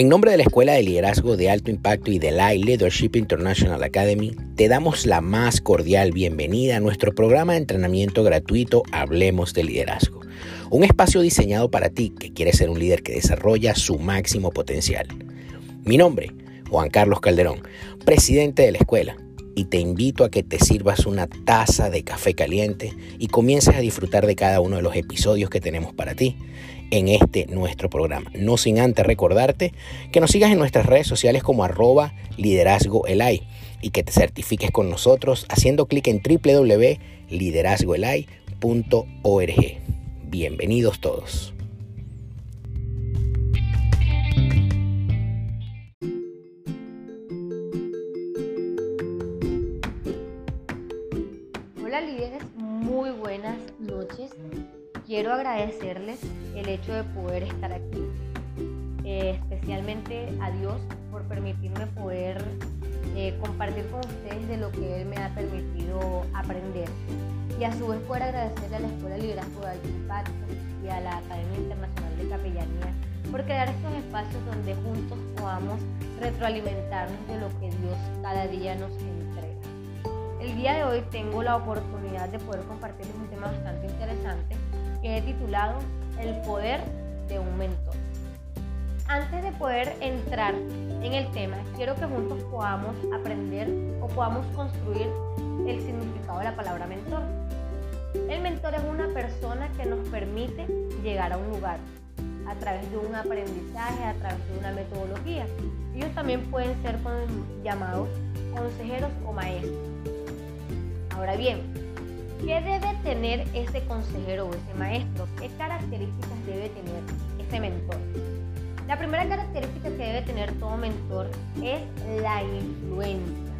En nombre de la Escuela de Liderazgo de Alto Impacto y de la Leadership International Academy, te damos la más cordial bienvenida a nuestro programa de entrenamiento gratuito Hablemos de Liderazgo, un espacio diseñado para ti que quieres ser un líder que desarrolla su máximo potencial. Mi nombre, Juan Carlos Calderón, presidente de la escuela, y te invito a que te sirvas una taza de café caliente y comiences a disfrutar de cada uno de los episodios que tenemos para ti en este nuestro programa. No sin antes recordarte que nos sigas en nuestras redes sociales como arroba liderazgo y que te certifiques con nosotros haciendo clic en www.liderazgoelay.org. Bienvenidos todos. Hola líderes, muy buenas noches. Quiero agradecerles el hecho de poder estar aquí, eh, especialmente a Dios por permitirme poder eh, compartir con ustedes de lo que Él me ha permitido aprender. Y a su vez poder agradecerle a la Escuela de Liderazgo de Alto Impacto y a la Academia Internacional de Capellanía por crear estos espacios donde juntos podamos retroalimentarnos de lo que Dios cada día nos entrega. El día de hoy tengo la oportunidad de poder compartirles un tema bastante interesante que he titulado El poder de un mentor. Antes de poder entrar en el tema, quiero que juntos podamos aprender o podamos construir el significado de la palabra mentor. El mentor es una persona que nos permite llegar a un lugar a través de un aprendizaje, a través de una metodología. Ellos también pueden ser llamados consejeros o maestros. Ahora bien, ¿Qué debe tener ese consejero o ese maestro? ¿Qué características debe tener ese mentor? La primera característica que debe tener todo mentor es la influencia.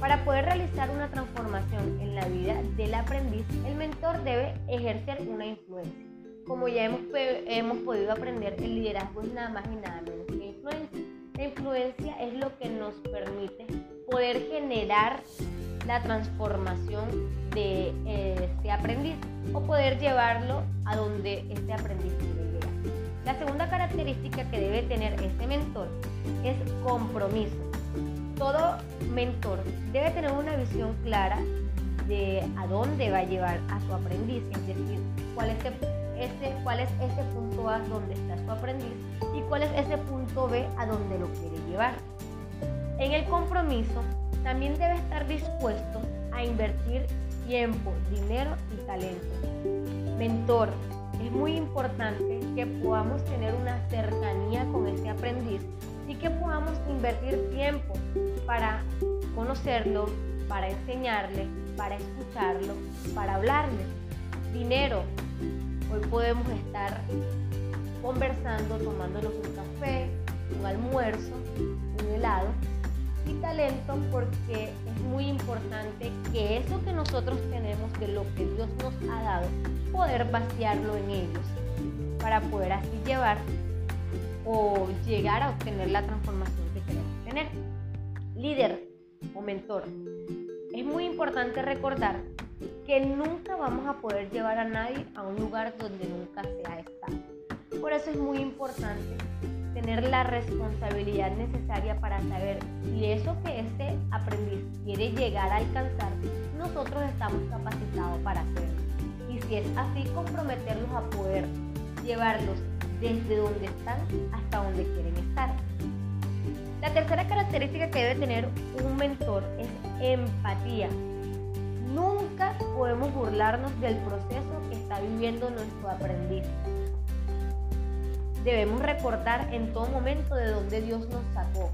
Para poder realizar una transformación en la vida del aprendiz, el mentor debe ejercer una influencia. Como ya hemos, hemos podido aprender, el liderazgo es nada más y nada menos que influencia. La influencia es lo que nos permite poder generar la transformación de este aprendiz o poder llevarlo a donde este aprendiz quiere llegar. La segunda característica que debe tener este mentor es compromiso. Todo mentor debe tener una visión clara de a dónde va a llevar a su aprendiz, es decir, cuál es ese, cuál es ese punto A donde está su aprendiz y cuál es ese punto B a donde lo quiere llevar. En el compromiso también debe estar dispuesto a invertir tiempo, dinero y talento. Mentor, es muy importante que podamos tener una cercanía con este aprendiz y que podamos invertir tiempo para conocerlo, para enseñarle, para escucharlo, para hablarle. Dinero, hoy podemos estar conversando, tomándonos un café, un almuerzo, un helado y talento porque es muy importante que eso que nosotros tenemos de lo que Dios nos ha dado, poder vaciarlo en ellos para poder así llevar o llegar a obtener la transformación que queremos tener. Líder o mentor. Es muy importante recordar que nunca vamos a poder llevar a nadie a un lugar donde nunca se ha estado. Por eso es muy importante tener la responsabilidad necesaria para saber si eso que este aprendiz quiere llegar a alcanzar, nosotros estamos capacitados para hacerlo. Y si es así, comprometerlos a poder llevarlos desde donde están hasta donde quieren estar. La tercera característica que debe tener un mentor es empatía. Nunca podemos burlarnos del proceso que está viviendo nuestro aprendiz Debemos recordar en todo momento de dónde Dios nos sacó.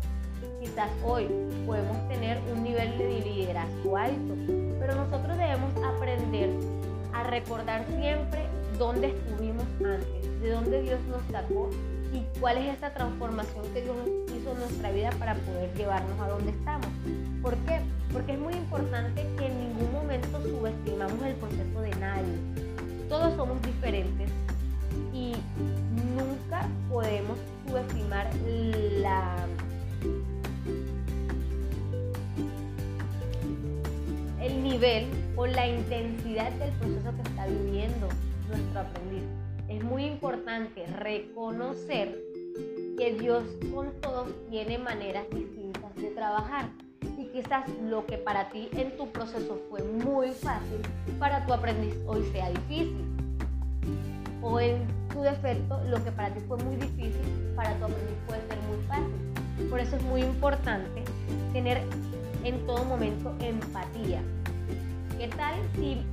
Quizás hoy podemos tener un nivel de liderazgo alto, pero nosotros debemos aprender a recordar siempre dónde estuvimos antes, de dónde Dios nos sacó y cuál es esa transformación que Dios hizo en nuestra vida para poder llevarnos a donde estamos. ¿Por qué? Porque es muy importante que en ningún momento subestimamos el proceso de nadie. Todos somos diferentes y nunca podemos subestimar la el nivel o la intensidad del proceso que está viviendo nuestro aprendiz. Es muy importante reconocer que Dios con todos tiene maneras distintas de trabajar y quizás lo que para ti en tu proceso fue muy fácil, para tu aprendiz hoy sea difícil. O en tu defecto, lo que para ti fue muy difícil, para tu aprendiz puede ser muy fácil. Por eso es muy importante tener en todo momento empatía. ¿Qué tal si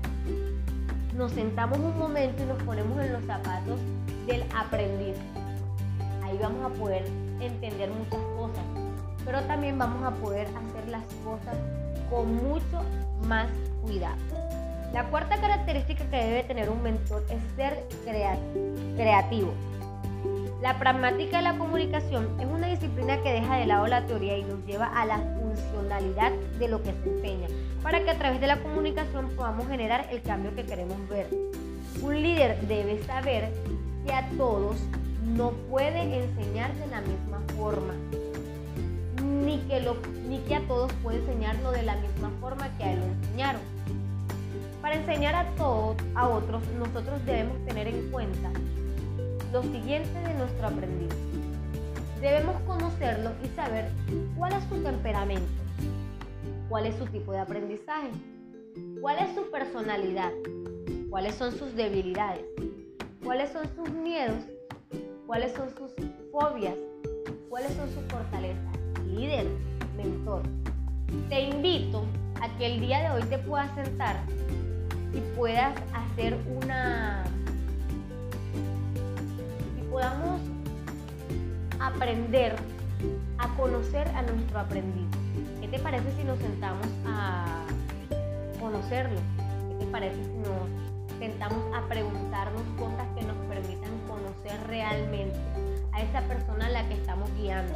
nos sentamos un momento y nos ponemos en los zapatos del aprendiz? Ahí vamos a poder entender muchas cosas, pero también vamos a poder hacer las cosas con mucho más cuidado. La cuarta característica que debe tener un mentor es ser creativo. La pragmática de la comunicación es una disciplina que deja de lado la teoría y nos lleva a la funcionalidad de lo que se enseña, para que a través de la comunicación podamos generar el cambio que queremos ver. Un líder debe saber que a todos no puede enseñar de la misma forma, ni que, ni que a todos puede enseñarlo de la misma forma que a él lo enseñaron. Para enseñar a todos, a otros, nosotros debemos tener en cuenta lo siguiente de nuestro aprendiz. Debemos conocerlo y saber cuál es su temperamento, cuál es su tipo de aprendizaje, cuál es su personalidad, cuáles son sus debilidades, cuáles son sus miedos, cuáles son sus fobias, cuáles son sus fortalezas. Líder, mentor. Te invito a que el día de hoy te puedas sentar y puedas hacer una podamos aprender a conocer a nuestro aprendiz. ¿Qué te parece si nos sentamos a conocerlo? ¿Qué te parece si nos sentamos a preguntarnos cosas que nos permitan conocer realmente a esa persona a la que estamos guiando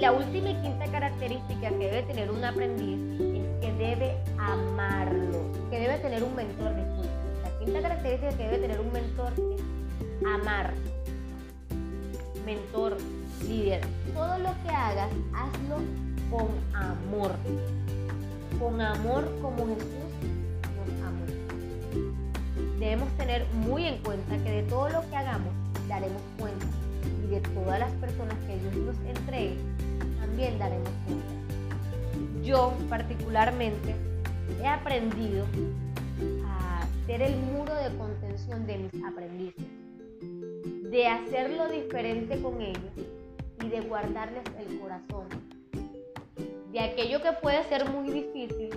La última y quinta característica que debe tener un aprendiz es que debe amarlo, que debe tener un mentor, disculpe quinta característica que debe tener un mentor es amar. Mentor, líder, todo lo que hagas, hazlo con amor. Con amor como Jesús nos amó. Debemos tener muy en cuenta que de todo lo que hagamos daremos cuenta y de todas las personas que Dios nos entregue también daremos cuenta. Yo particularmente he aprendido ser el muro de contención de mis aprendices, de hacerlo diferente con ellos y de guardarles el corazón. De aquello que puede ser muy difícil,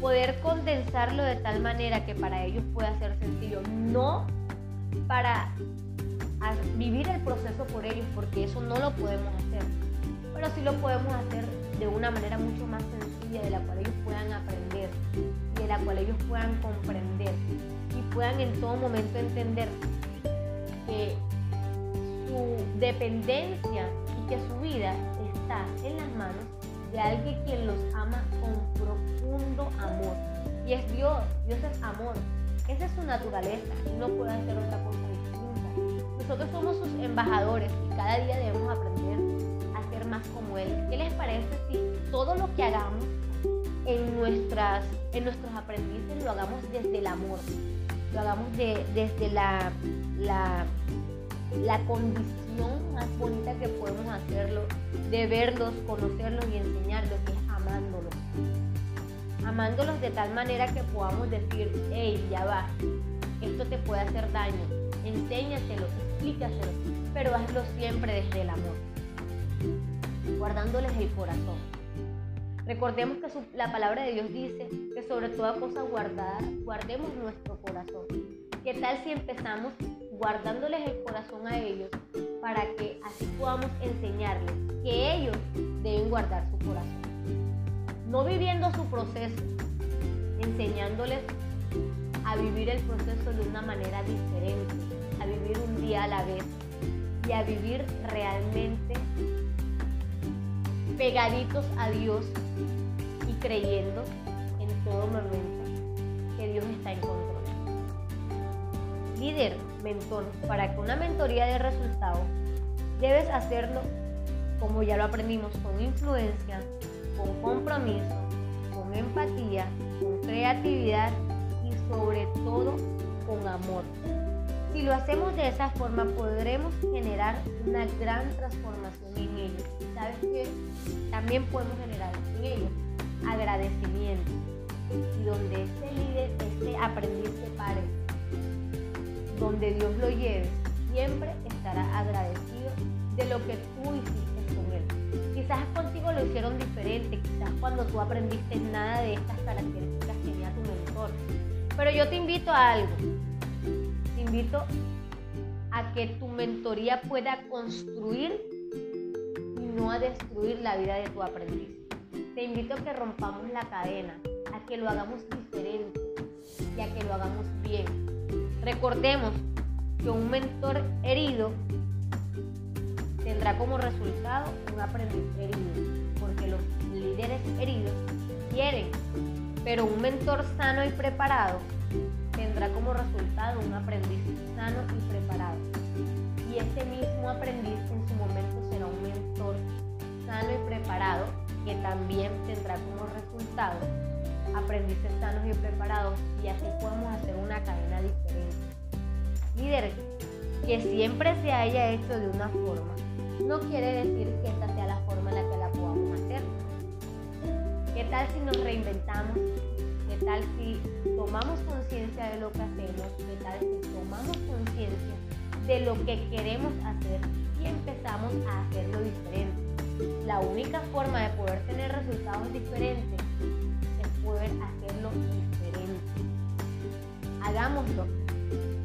poder condensarlo de tal manera que para ellos pueda ser sencillo, no para vivir el proceso por ellos, porque eso no lo podemos hacer, pero sí lo podemos hacer de una manera mucho más sencilla, de la cual ellos puedan aprender y de la cual ellos puedan comprender y puedan en todo momento entender que su dependencia y que su vida está en las manos de alguien quien los ama con profundo amor. Y es Dios, Dios es amor. Esa es su naturaleza y no puede hacer otra cosa. Nosotros somos sus embajadores y cada día debemos aprender a ser más como Él. ¿Qué les parece si todo lo que hagamos en, nuestras, en nuestros aprendices lo hagamos desde el amor? lo hagamos desde la, la, la condición más bonita que podemos hacerlo, de verlos, conocerlos y enseñarlos, que es amándolos. Amándolos de tal manera que podamos decir, hey, ya va, esto te puede hacer daño, enséñatelo, explícaselo, pero hazlo siempre desde el amor, guardándoles el corazón. Recordemos que la palabra de Dios dice que sobre toda cosa guardada, guardemos nuestro corazón. ¿Qué tal si empezamos guardándoles el corazón a ellos para que así podamos enseñarles que ellos deben guardar su corazón? No viviendo su proceso, enseñándoles a vivir el proceso de una manera diferente, vivir un día a la vez y a vivir realmente pegaditos a Dios y creyendo en todo momento que Dios está en control. Líder, mentor, para que una mentoría dé resultado, debes hacerlo como ya lo aprendimos, con influencia, con compromiso, con empatía, con creatividad y sobre todo con amor. Si lo hacemos de esa forma, podremos generar una gran transformación en ellos. ¿Sabes qué? También podemos generar en ellos agradecimiento. Y donde ese líder, ese aprendiz se pare, donde Dios lo lleve, siempre estará agradecido de lo que tú hiciste con él. Quizás contigo lo hicieron diferente, quizás cuando tú aprendiste nada de estas características tenía tu mentor. Pero yo te invito a algo. Te invito a que tu mentoría pueda construir y no a destruir la vida de tu aprendiz. Te invito a que rompamos la cadena, a que lo hagamos diferente y a que lo hagamos bien. Recordemos que un mentor herido tendrá como resultado un aprendiz herido, porque los líderes heridos quieren, pero un mentor sano y preparado tendrá como resultado un aprendiz sano y preparado. Y ese mismo aprendiz en su momento será un mentor sano y preparado que también tendrá como resultado aprendices sanos y preparados y así podemos hacer una cadena diferente. Líder, que siempre se haya hecho de una forma, no quiere decir que esta sea la forma en la que la podamos hacer. ¿Qué tal si nos reinventamos? ¿Qué tal si tomamos conciencia de lo que hacemos? ¿Qué tal tomamos conciencia de lo que queremos hacer y empezamos a hacerlo diferente? La única forma de poder tener resultados diferentes es poder hacerlo diferente. Hagámoslo.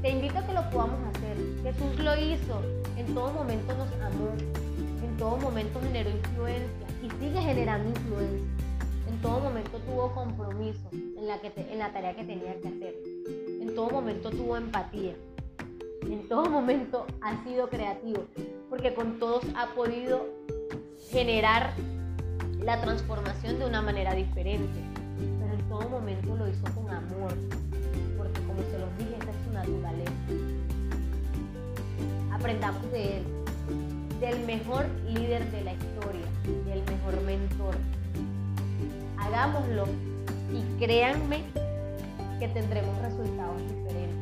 Te invito a que lo podamos hacer. Jesús lo hizo. En todo momento nos amó. En todo momento generó influencia y sigue generando influencia. En todo momento tuvo compromiso en la, que en la tarea que tenía que hacer. En todo momento tuvo empatía. En todo momento ha sido creativo. Porque con todos ha podido generar la transformación de una manera diferente. Pero en todo momento lo hizo con amor, porque como se los dije, esa es su naturaleza. Aprendamos de él, del mejor líder de la historia, del mejor mentor. Hagámoslo y créanme que tendremos resultados diferentes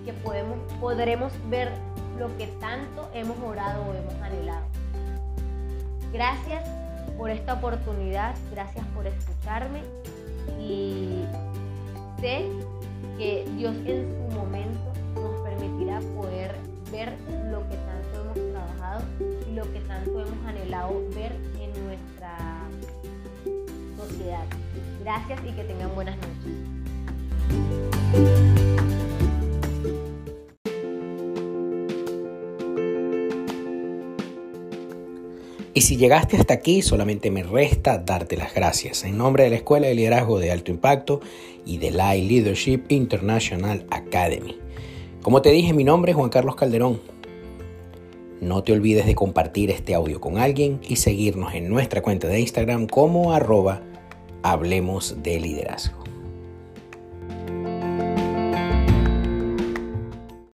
y que podemos, podremos ver lo que tanto hemos orado o hemos anhelado. Gracias por esta oportunidad, gracias por escucharme y sé que Dios en su momento nos permitirá poder ver lo que tanto hemos trabajado y lo que tanto hemos anhelado ver Gracias y que tengan buenas noches. Y si llegaste hasta aquí, solamente me resta darte las gracias en nombre de la Escuela de Liderazgo de Alto Impacto y de la Leadership International Academy. Como te dije, mi nombre es Juan Carlos Calderón. No te olvides de compartir este audio con alguien y seguirnos en nuestra cuenta de Instagram como arroba Hablemos de Liderazgo.